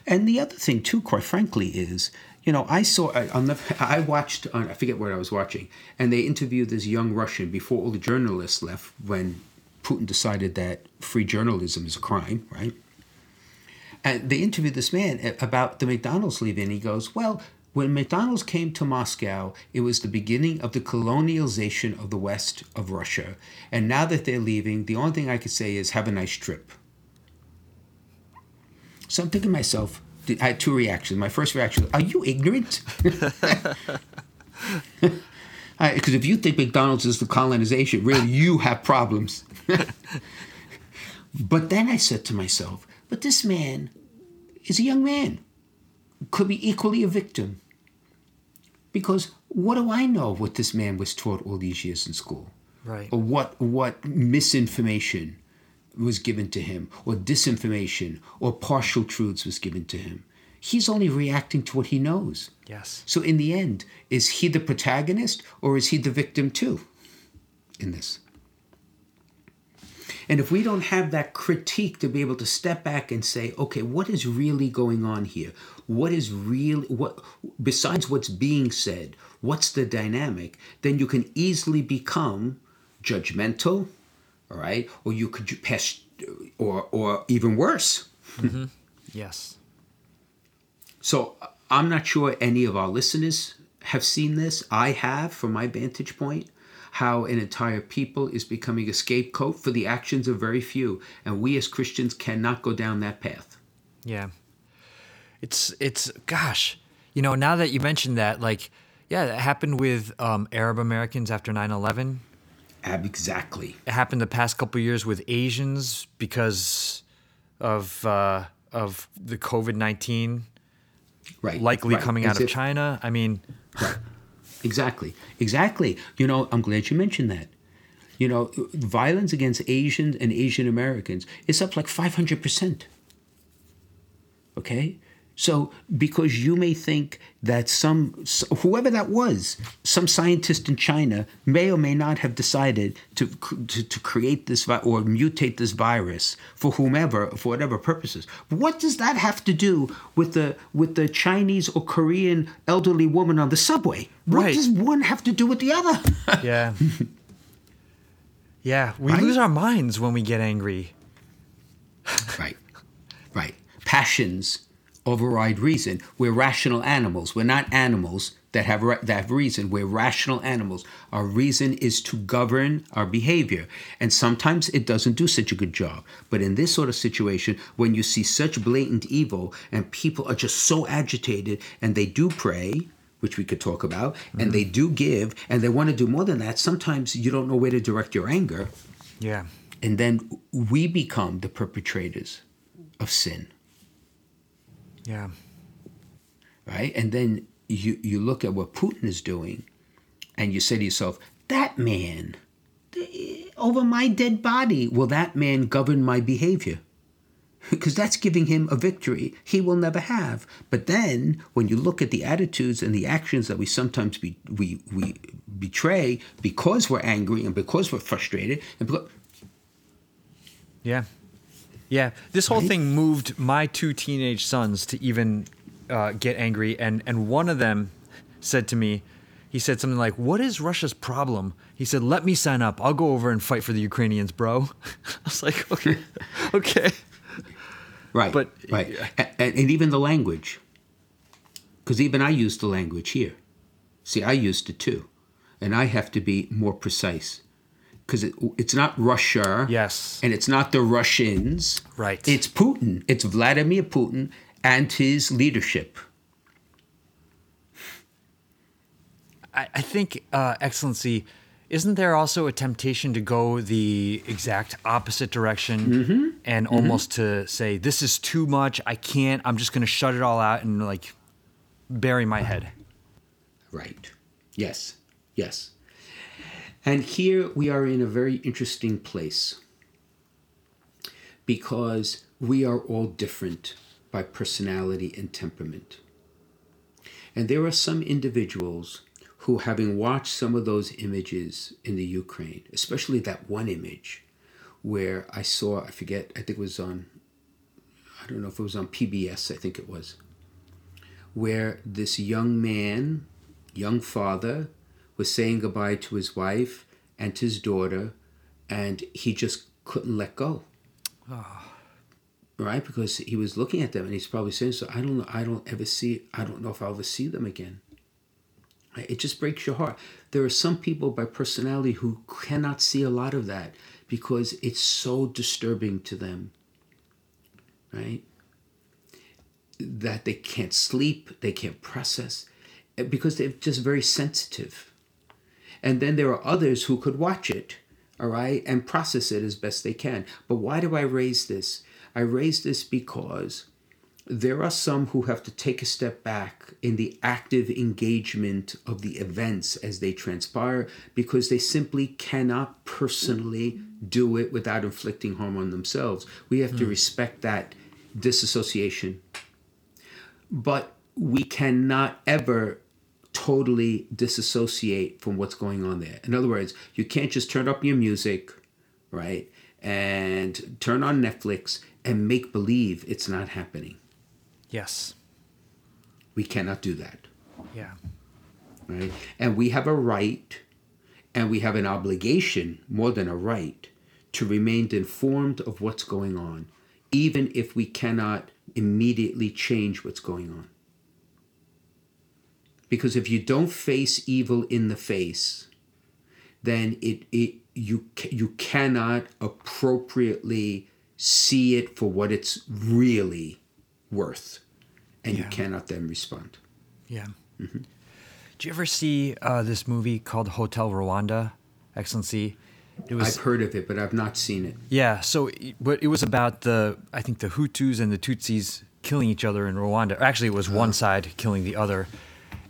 [SPEAKER 2] And the other thing, too, quite frankly, is you know I saw on the I watched uh, I forget what I was watching, and they interviewed this young Russian before all the journalists left when Putin decided that free journalism is a crime, right? And they interviewed this man about the McDonald's leaving. He goes, "Well, when McDonald's came to Moscow, it was the beginning of the colonialization of the west of Russia. And now that they're leaving, the only thing I could say is have a nice trip." So I'm thinking to myself, I had two reactions. My first reaction was, Are you ignorant? Because if you think McDonald's is the colonization, really, you have problems. but then I said to myself, But this man is a young man, could be equally a victim. Because what do I know what this man was taught all these years in school?
[SPEAKER 1] Right.
[SPEAKER 2] Or what, what misinformation was given to him, or disinformation, or partial truths was given to him. He's only reacting to what he knows.
[SPEAKER 1] Yes.
[SPEAKER 2] So, in the end, is he the protagonist or is he the victim too in this? And if we don't have that critique to be able to step back and say, okay, what is really going on here? What is really, what, besides what's being said, what's the dynamic? Then you can easily become judgmental, all right? Or you could pass, or, or even worse.
[SPEAKER 1] Mm-hmm. Yes.
[SPEAKER 2] So I'm not sure any of our listeners have seen this. I have, from my vantage point, how an entire people is becoming a scapegoat for the actions of very few. And we as Christians cannot go down that path.
[SPEAKER 1] Yeah. It's, it's, gosh, you know, now that you mentioned that, like, yeah, it happened with um, Arab Americans after 9 11
[SPEAKER 2] Exactly.
[SPEAKER 1] It happened the past couple years with Asians because of uh, of the COVID nineteen,
[SPEAKER 2] right?
[SPEAKER 1] Likely
[SPEAKER 2] right.
[SPEAKER 1] coming out of China. I mean,
[SPEAKER 2] right. Exactly. Exactly. You know, I'm glad you mentioned that. You know, violence against Asians and Asian Americans is up like 500%. Okay? So, because you may think that some, whoever that was, some scientist in China may or may not have decided to, to, to create this vi- or mutate this virus for whomever, for whatever purposes. What does that have to do with the with the Chinese or Korean elderly woman on the subway? What
[SPEAKER 1] Right.
[SPEAKER 2] does one have to do with the other?
[SPEAKER 1] Yeah. yeah, we
[SPEAKER 2] Right?
[SPEAKER 1] lose our minds when we get angry.
[SPEAKER 2] Right, right. Passions override reason. We're rational animals. We're not animals that have that have reason. We're rational animals. Our reason is to govern our behavior, and sometimes it doesn't do such a good job. But in this sort of situation, when you see such blatant evil and people are just so agitated, and they do pray. Which we could talk about, and mm-hmm. they do give, and they want to do more than that. Sometimes you don't know where to direct your anger,
[SPEAKER 1] Yeah.
[SPEAKER 2] and then we become the perpetrators of sin
[SPEAKER 1] Yeah.
[SPEAKER 2] right and then you you look at what putin is doing and you say to yourself that man over my dead body will that man govern my behavior because that's giving him a victory he will never have but then when you look at the attitudes and the actions that we sometimes be, we we betray because we're angry and because we're frustrated and because,
[SPEAKER 1] Yeah. Yeah. This whole
[SPEAKER 2] Right?
[SPEAKER 1] thing moved my two teenage sons to even uh, get angry. And, and one of them said to me, he said something like, What is Russia's problem? He said, Let me sign up. I'll go over and fight for the Ukrainians, bro. I was like, Okay. okay.
[SPEAKER 2] Right.
[SPEAKER 1] But-
[SPEAKER 2] right, and, and even the language, because even I use the language here. See, I used it too, and I have to be more precise, because it, it's not Russia.
[SPEAKER 1] Yes.
[SPEAKER 2] And it's not the Russians.
[SPEAKER 1] Right.
[SPEAKER 2] It's Putin. It's Vladimir Putin and his leadership.
[SPEAKER 1] I, I think, uh, Excellency, isn't there also a temptation to go the exact opposite direction and almost to say, this is too much, I can't, I'm just going to shut it all out and like bury my head?
[SPEAKER 2] Right. Yes. Yes. And here we are in a very interesting place because we are all different by personality and temperament. And there are some individuals who, having watched some of those images in the Ukraine, especially that one image where I saw, I forget, I think it was on, I don't know if it was on PBS, I think it was, where this young man, young father, was saying goodbye to his wife and to his daughter, and he just couldn't let go. Right? Because he was looking at them and he's probably saying, So I don't know, I don't ever see, I don't know if I'll ever see them again. It just breaks your heart. There are some people by personality who cannot see a lot of that because it's so disturbing to them. Right? that they can't sleep, they can't process, eh, because they're just very sensitive. And then there are others who could watch it, all right, and process it as best they can. But why do I raise this? I raise this because there are some who have to take a step back in the active engagement of the events as they transpire because they simply cannot personally do it without inflicting harm on themselves. We have to hmm. respect that disassociation but we cannot ever totally disassociate from what's going on there. In other words, you can't just turn up your music, right, and turn on Netflix and make believe it's not happening.
[SPEAKER 1] Yes.
[SPEAKER 2] We cannot do that,
[SPEAKER 1] Yeah.
[SPEAKER 2] right? And we have a right and we have an obligation, more than a right, to remain informed of what's going on, even if we cannot immediately change what's going on. Because if you don't face evil in the face, then it, it you you cannot appropriately see it for what it's really worth, and you cannot then respond.
[SPEAKER 1] Yeah.
[SPEAKER 2] Mm-hmm.
[SPEAKER 1] Did you ever see uh, this movie called Hotel Rwanda, Excellency? It was
[SPEAKER 2] I've heard of it, but I've not seen it.
[SPEAKER 1] yeah. So, but it was about the I think the Hutus and the Tutsis killing each other in Rwanda. Actually, it was one side killing the other,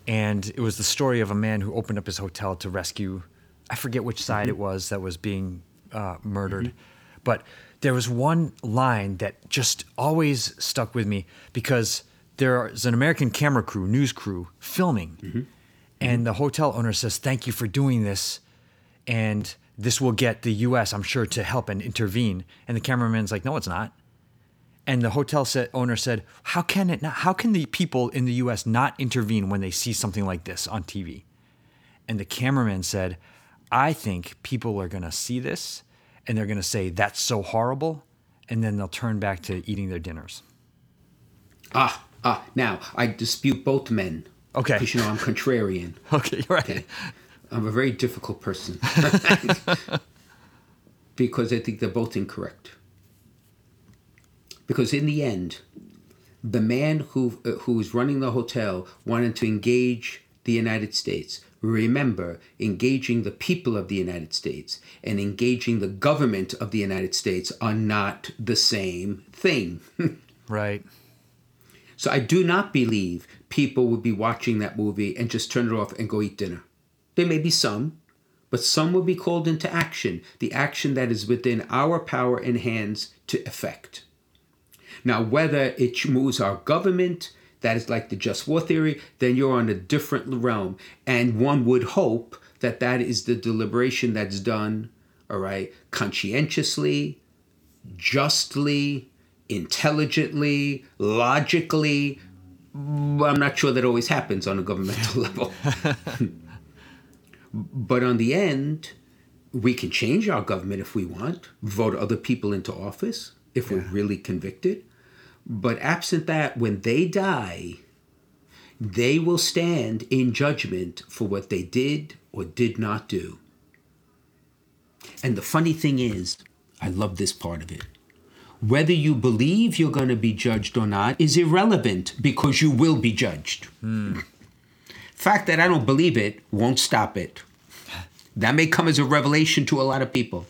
[SPEAKER 1] and it was the story of a man who opened up his hotel to rescue I forget which side it mm-hmm. was that was being uh, murdered, mm-hmm. but there was one line that just always stuck with me because there's an American camera crew, news crew, filming, mm-hmm. and the hotel owner says, "Thank you for doing this," and this will get the U.S. I'm sure to help and intervene. And the cameraman's like, "No, it's not." And the hotel set owner said, "How can it not? How can the people in the U.S. not intervene when they see something like this on TV?" And the cameraman said, "I think people are going to see this, and they're going to say that's so horrible, and then they'll turn back to eating their dinners."
[SPEAKER 2] Ah, ah. Now I dispute both men.
[SPEAKER 1] Okay.
[SPEAKER 2] Because you know I'm contrarian.
[SPEAKER 1] Okay, you're right.
[SPEAKER 2] Okay. I'm a very difficult person. because I think they're both incorrect. Because in the end, the man who uh, who was running the hotel wanted to engage the United States. Remember, engaging the people of the United States and engaging the government of the United States are not the same thing.
[SPEAKER 1] Right.
[SPEAKER 2] So I do not believe people would be watching that movie and just turn it off and go eat dinner. There may be some, but some will be called into action, the action that is within our power and hands to effect. Now, whether it moves our government, that is like the just war theory, then you're on a different realm. And one would hope that that is the deliberation that's done, all right, conscientiously, justly, intelligently, logically. I'm not sure that always happens on a governmental level. but on the end, we can change our government if we want, vote other people into office if we're really convicted. But absent that, when they die, they will stand in judgment for what they did or did not do. And the funny thing is, I love this part of it. Whether you believe you're going to be judged or not is irrelevant because you will be judged. Hmm. Fact that I don't believe it won't stop it. That may come as a revelation to a lot of people.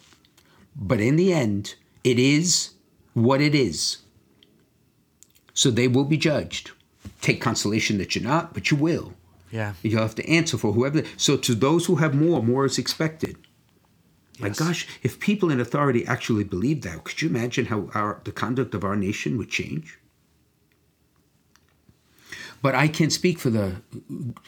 [SPEAKER 2] But in the end, it is what it is. So they will be judged. Take consolation that you're not, but you will.
[SPEAKER 1] Yeah.
[SPEAKER 2] You'll have to answer for whoever. So to those who have more, more is expected.
[SPEAKER 1] Yes.
[SPEAKER 2] My gosh, if people in authority actually believed that, could you imagine how our the conduct of our nation would change? But I can't speak for the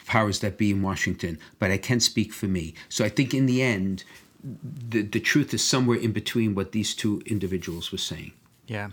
[SPEAKER 2] powers that be in Washington, but I can speak for me. So I think in the end, the, the truth is somewhere in between what these two individuals were saying.
[SPEAKER 1] Yeah,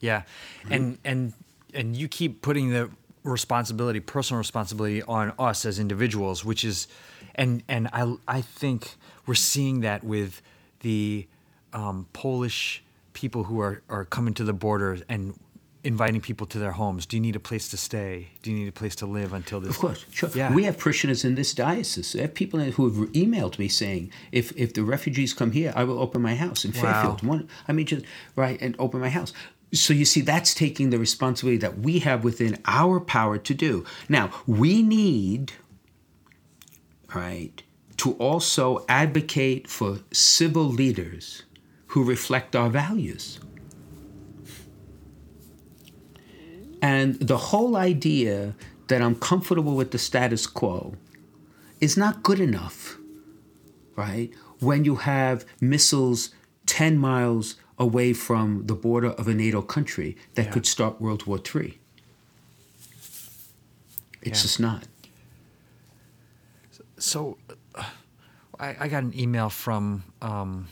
[SPEAKER 1] yeah, and and and you keep putting the responsibility, personal responsibility, on us as individuals, which is, and and I I think we're seeing that with the um, Polish people who are are coming to the border and inviting people to their homes. Do you need a place to stay? Do you need a place to live until this?
[SPEAKER 2] Of course, sure.
[SPEAKER 1] Yeah.
[SPEAKER 2] We have parishioners in this diocese. I have people who have emailed me saying, if if the refugees come here, I will open my house in
[SPEAKER 1] Wow.
[SPEAKER 2] Fairfield. One, I mean, just right and open my house. So you see, that's taking the responsibility that we have within our power to do. Now we need, right, to also advocate for civil leaders who reflect our values. And the whole idea that I'm comfortable with the status quo is not good enough, right? When you have missiles 10 miles away from the border of a NATO country that
[SPEAKER 1] Yeah.
[SPEAKER 2] could start World War III. It's
[SPEAKER 1] Yeah.
[SPEAKER 2] just not.
[SPEAKER 1] so uh, I, I got an email from um,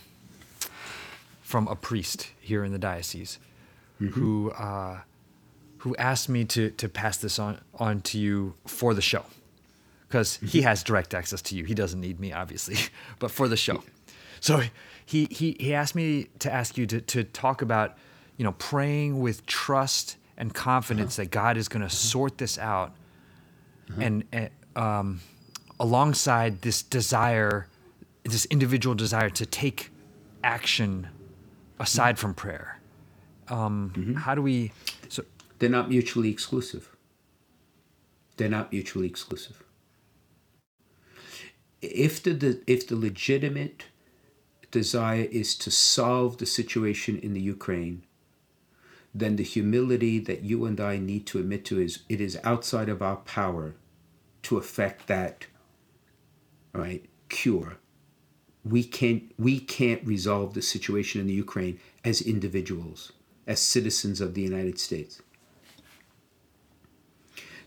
[SPEAKER 1] from a priest here in the diocese who uh, who asked me to to pass this on on to you for the show because he has direct access to you. He doesn't need me, obviously, but for the show. So he he he asked me to ask you to to talk about you know praying with trust and confidence that God is going to sort this out and uh, um, alongside this desire, this individual desire to take action aside from prayer. Um, How do we?
[SPEAKER 2] They're not mutually exclusive. They're not mutually exclusive. If the, if the legitimate desire is to solve the situation in the Ukraine, then the humility that you and I need to admit to is it is outside of our power to effect that right cure we can't we can't resolve the situation in the Ukraine as individuals, as citizens of the United States.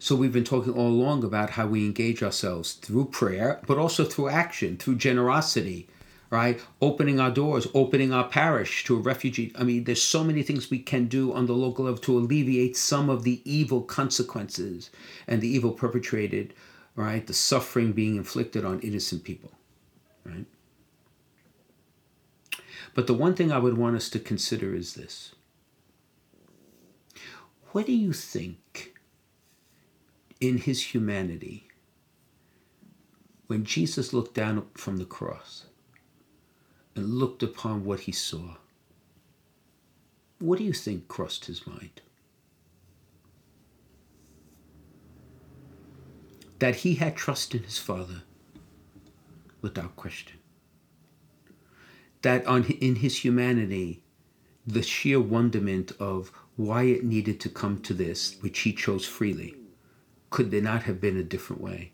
[SPEAKER 2] So we've been talking all along about how we engage ourselves through prayer, but also through action, through generosity, right? Opening our doors, opening our parish to a refugee. I mean, there's so many things we can do on the local level to alleviate some of the evil consequences and the evil perpetrated, right? The suffering being inflicted on innocent people, right? But the one thing I would want us to consider is this. What do you think in his humanity when Jesus looked down from the cross and looked upon what he saw? What do you think crossed his mind? That he had trust in his Father without question that on in his humanity, the sheer wonderment of why it needed to come to this, which he chose freely, could there not have been a different way?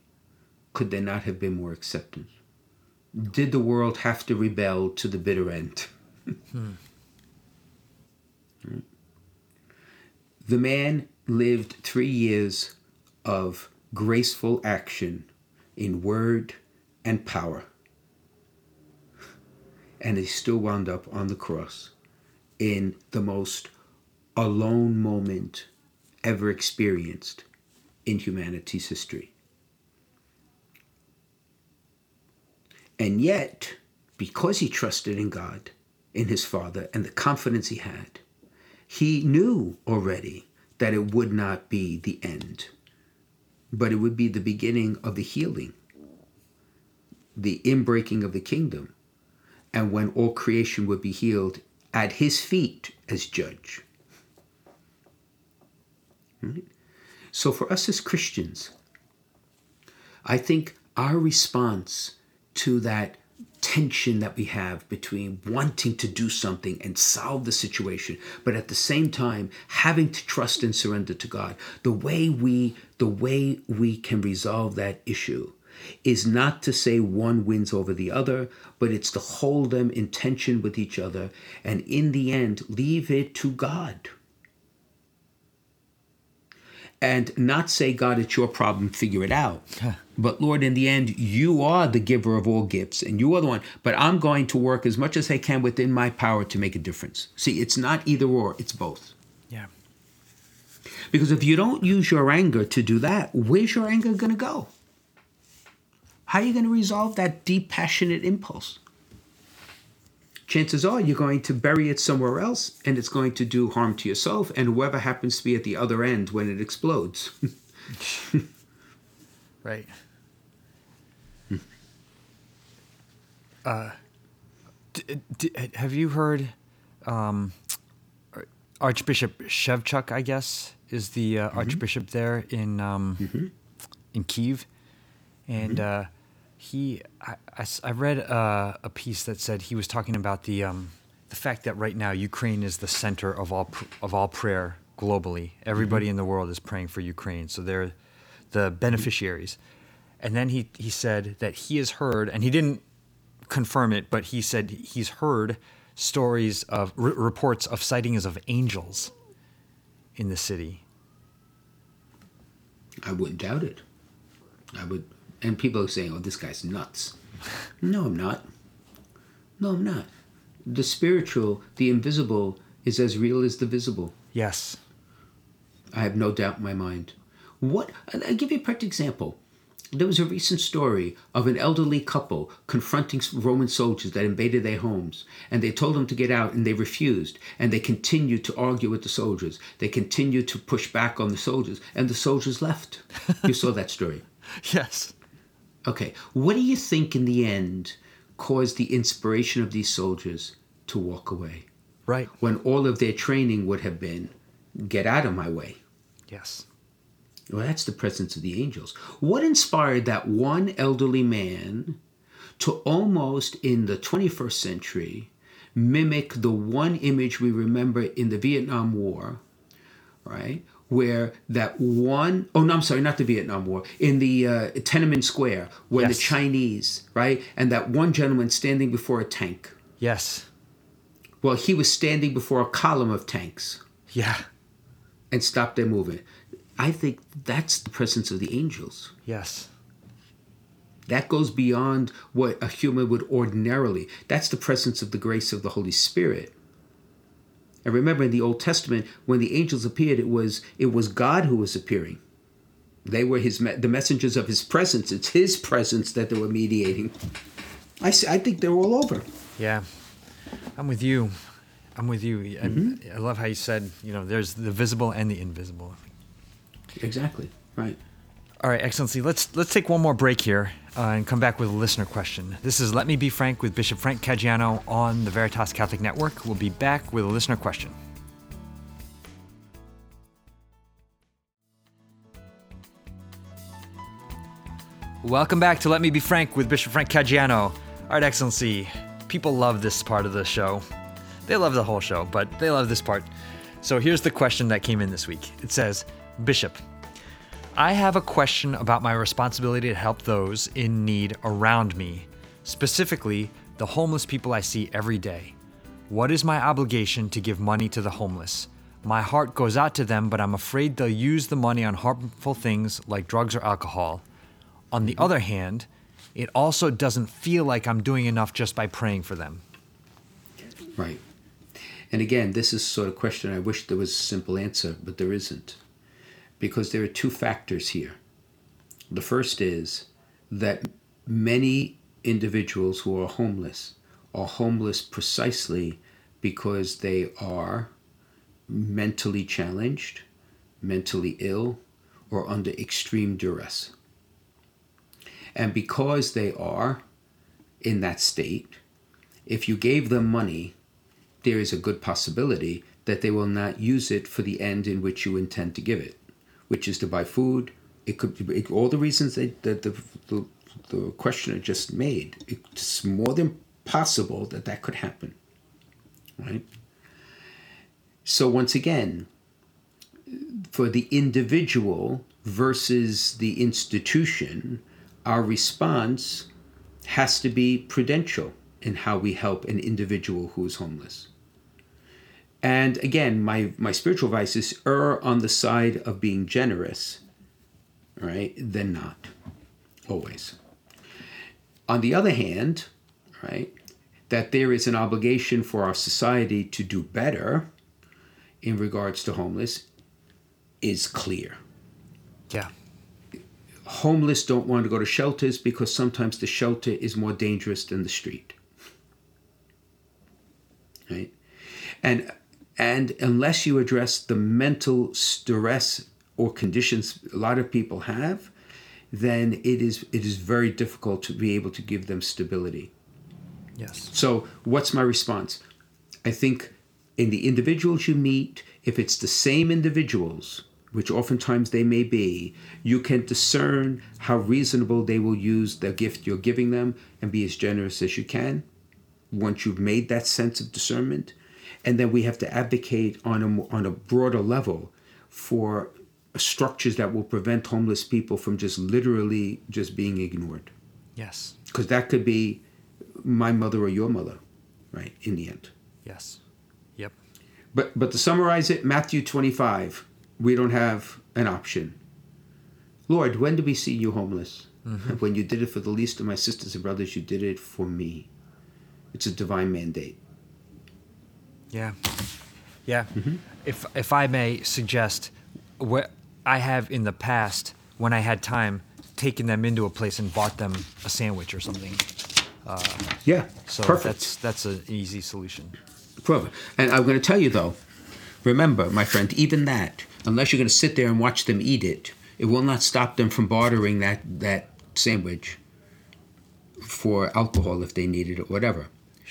[SPEAKER 2] Could there not have been more acceptance? Did the world have to rebel to the bitter end? hmm. The man lived three years of graceful action in word and power and he still wound up on the cross in the most alone moment ever experienced in humanity's history. And yet, because he trusted in God, in his Father, and the confidence he had, he knew already that it would not be the end, but it would be the beginning of the healing, the inbreaking of the kingdom, and when all creation would be healed at his feet as judge. Right? So, for us as Christians, I think our response to that tension that we have between wanting to do something and solve the situation but at the same time having to trust and surrender to God the way we the way we can resolve that issue is not to say one wins over the other, but it's to hold them in tension with each other and in the end leave it to God. And not say, God, it's your problem, figure it out. but Lord, in the end, you are the giver of all gifts and you are the one. But I'm going to work as much as I can within my power to make a difference. See, it's not either or, it's both.
[SPEAKER 1] Yeah.
[SPEAKER 2] Because if you don't use your anger to do that, where's your anger going to go? How are you going to resolve that deep, passionate impulse? Chances are you're going to bury it somewhere else and it's going to do harm to yourself and whoever happens to be at the other end when it explodes.
[SPEAKER 1] right. Uh, d- d- have you heard um, Archbishop Shevchuk, I guess, is the uh, mm-hmm. Archbishop there in um, mm-hmm. in Kiev, and mm-hmm. uh, he I, I, I read a, a, piece that said he was talking about the um, the fact that right now Ukraine is the center of all of all prayer globally. Everybody mm-hmm. in the world is praying for Ukraine, so they're the beneficiaries. And then he he said that he has heard, and he didn't confirm it, but he said he's heard stories of r- reports of sightings of angels in the city.
[SPEAKER 2] I wouldn't doubt it. I would and people are saying, "Oh, this guy's nuts." no, I'm not. No, I'm not. The spiritual, the invisible, is as real as the visible.
[SPEAKER 1] Yes.
[SPEAKER 2] I have no doubt in my mind. What? I'll give you a perfect example. There was a recent story of an elderly couple confronting Roman soldiers that invaded their homes, and they told them to get out, and they refused. And they continued to argue with the soldiers. They continued to push back on the soldiers, and the soldiers left. you saw that story.
[SPEAKER 1] Yes.
[SPEAKER 2] Okay, what do you think in the end caused the inspiration of these soldiers to walk away?
[SPEAKER 1] Right.
[SPEAKER 2] When all of their training would have been get out of my way.
[SPEAKER 1] Yes.
[SPEAKER 2] Well, that's the presence of the angels. What inspired that one elderly man to almost in the 21st century mimic the one image we remember in the Vietnam War right? Where that one, oh no, I'm sorry, not the Vietnam War, in the uh, Tiananmen Square, where
[SPEAKER 1] Yes.
[SPEAKER 2] the Chinese, right? And that one gentleman standing before a tank.
[SPEAKER 1] Yes.
[SPEAKER 2] Well, he was standing before a column of tanks
[SPEAKER 1] Yeah.
[SPEAKER 2] and stopped their movement. I think that's the presence of the angels.
[SPEAKER 1] Yes.
[SPEAKER 2] That goes beyond what a human would ordinarily. That's the presence of the grace of the Holy Spirit. And remember in the Old Testament, when the angels appeared, it was it was God who was appearing. They were his the messengers of his presence. It's his presence that they were mediating. I see, I think they're all over.
[SPEAKER 1] Yeah. I'm with you. I'm with you. And mm-hmm. I love how you said, you know, there's the visible and the invisible.
[SPEAKER 2] Exactly. Right.
[SPEAKER 1] All right, Excellency, let's let's take one more break here uh, and come back with a listener question. This is Let Me Be Frank with Bishop Frank Caggiano on the Veritas Catholic Network. We'll be back with a listener question. Welcome back to Let Me Be Frank with Bishop Frank Caggiano. All right, Excellency, people love this part of the show. They love the whole show, but they love this part. So here's the question that came in this week. It says, Bishop, I have a question about my responsibility to help those in need around me, specifically the homeless people I see every day. What is my obligation to give money to the homeless? My heart goes out to them, but I'm afraid they'll use the money on harmful things like drugs or alcohol. On the other hand, it also doesn't feel like I'm doing enough just by praying for them.
[SPEAKER 2] Right. And again, this is sort of question I wish there was a simple answer, but there isn't. Because there are two factors here. The first is that many individuals who are homeless are homeless precisely because they are mentally challenged, mentally ill, or under extreme duress. And because they are in that state, if you gave them money, there is a good possibility that they will not use it for the end in which you intend to give it, which is to buy food. It could be all the reasons that, the, the, the questioner just made. It's more than possible that that could happen, right? So once again, for the individual versus the institution, our response has to be prudential in how we help an individual who is homeless. And again, my, my spiritual vices err on the side of being generous, right, than not, always. On the other hand, right, that there is an obligation for our society to do better in regards to homeless is clear.
[SPEAKER 1] Yeah.
[SPEAKER 2] Homeless don't want to go to shelters because sometimes the shelter is more dangerous than the street. Right? And and unless you address the mental stress or conditions a lot of people have, then it is it is very difficult to be able to give them stability.
[SPEAKER 1] Yes.
[SPEAKER 2] So, what's my response? I think in the individuals you meet, if it's the same individuals, which oftentimes they may be, you can discern how reasonable they will use the gift you're giving them and be as generous as you can once you've made that sense of discernment. And then we have to advocate on a, on a broader level for structures that will prevent homeless people from just literally just being ignored.
[SPEAKER 1] Yes.
[SPEAKER 2] Because that could be my mother or your mother, right, in the end.
[SPEAKER 1] Yes. Yep.
[SPEAKER 2] But but to summarize it, Matthew 25, we don't have an option. Lord, when did we see you homeless? Mm-hmm. When you did it for the least of my sisters and brothers, you did it for me. It's a divine mandate.
[SPEAKER 1] Yeah. Yeah. Mm-hmm. If if I may suggest, what I have in the past, when I had time, taken them into a place and bought them a sandwich or something.
[SPEAKER 2] Uh, yeah,
[SPEAKER 1] So
[SPEAKER 2] perfect.
[SPEAKER 1] that's that's an easy solution.
[SPEAKER 2] Perfect. And I'm going to tell you though, remember, my friend, even that, unless you're going to sit there and watch them eat it, it will not stop them from bartering that that sandwich for alcohol if they need it or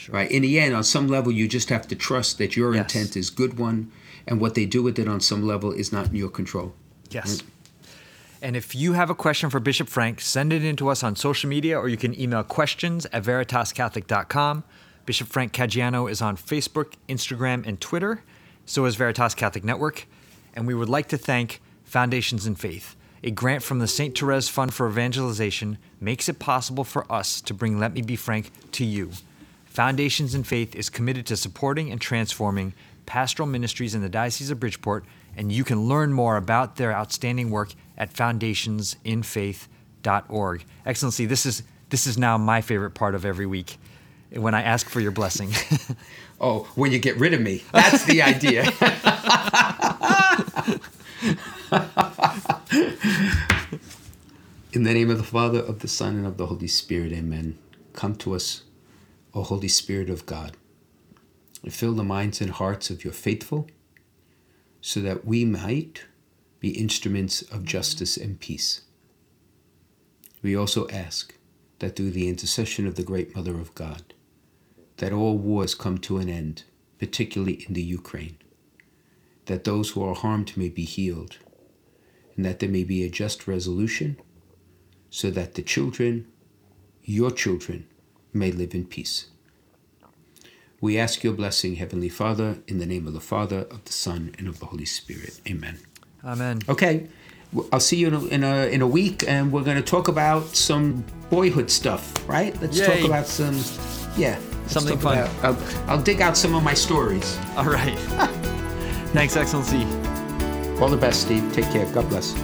[SPEAKER 2] whatever. Right. In the end, on some level, you just have to trust that your
[SPEAKER 1] Yes.
[SPEAKER 2] intent is good one, and what they do with it on some level is not in your control.
[SPEAKER 1] Yes. And if you have a question for Bishop Frank, send it in to us on social media or you can email questions at veritascatholic.com. Bishop Frank Caggiano is on Facebook, Instagram, and Twitter. So is Veritas Catholic Network. and we would like to thank Foundations in Faith. A grant from the St. Therese Fund for Evangelization makes it possible for us to bring Let Me Be Frank to you. Foundations in Faith is committed to supporting and transforming pastoral ministries in the Diocese of Bridgeport, and you can learn more about their outstanding work at foundationsinfaith.org. Excellency, this is this is now my favorite part of every week when I ask for your blessing.
[SPEAKER 2] oh, when you get rid of me. That's the idea. In the name of the Father, of the Son, and of the Holy Spirit, amen. Come to us, O Holy Spirit of God, fill the minds and hearts of your faithful, so that we might be instruments of justice and peace. We also ask that through the intercession of the great Mother of God, that all wars come to an end, particularly in the Ukraine, that those who are harmed may be healed, and that there may be a just resolution so that the children, your children, may live in peace. We ask your blessing, Heavenly Father, in the name of the Father, of the Son, and of the Holy Spirit. Amen.
[SPEAKER 1] Amen.
[SPEAKER 2] Okay. I'll see you in a, in a, in a week, and we're going to talk about some boyhood stuff, right? Let's
[SPEAKER 1] Yay.
[SPEAKER 2] talk about some, yeah.
[SPEAKER 1] Something fun.
[SPEAKER 2] about- I'll, I'll dig out some of my stories.
[SPEAKER 1] All right. Thanks, Excellency.
[SPEAKER 2] All the best, Steve. Take care. God bless.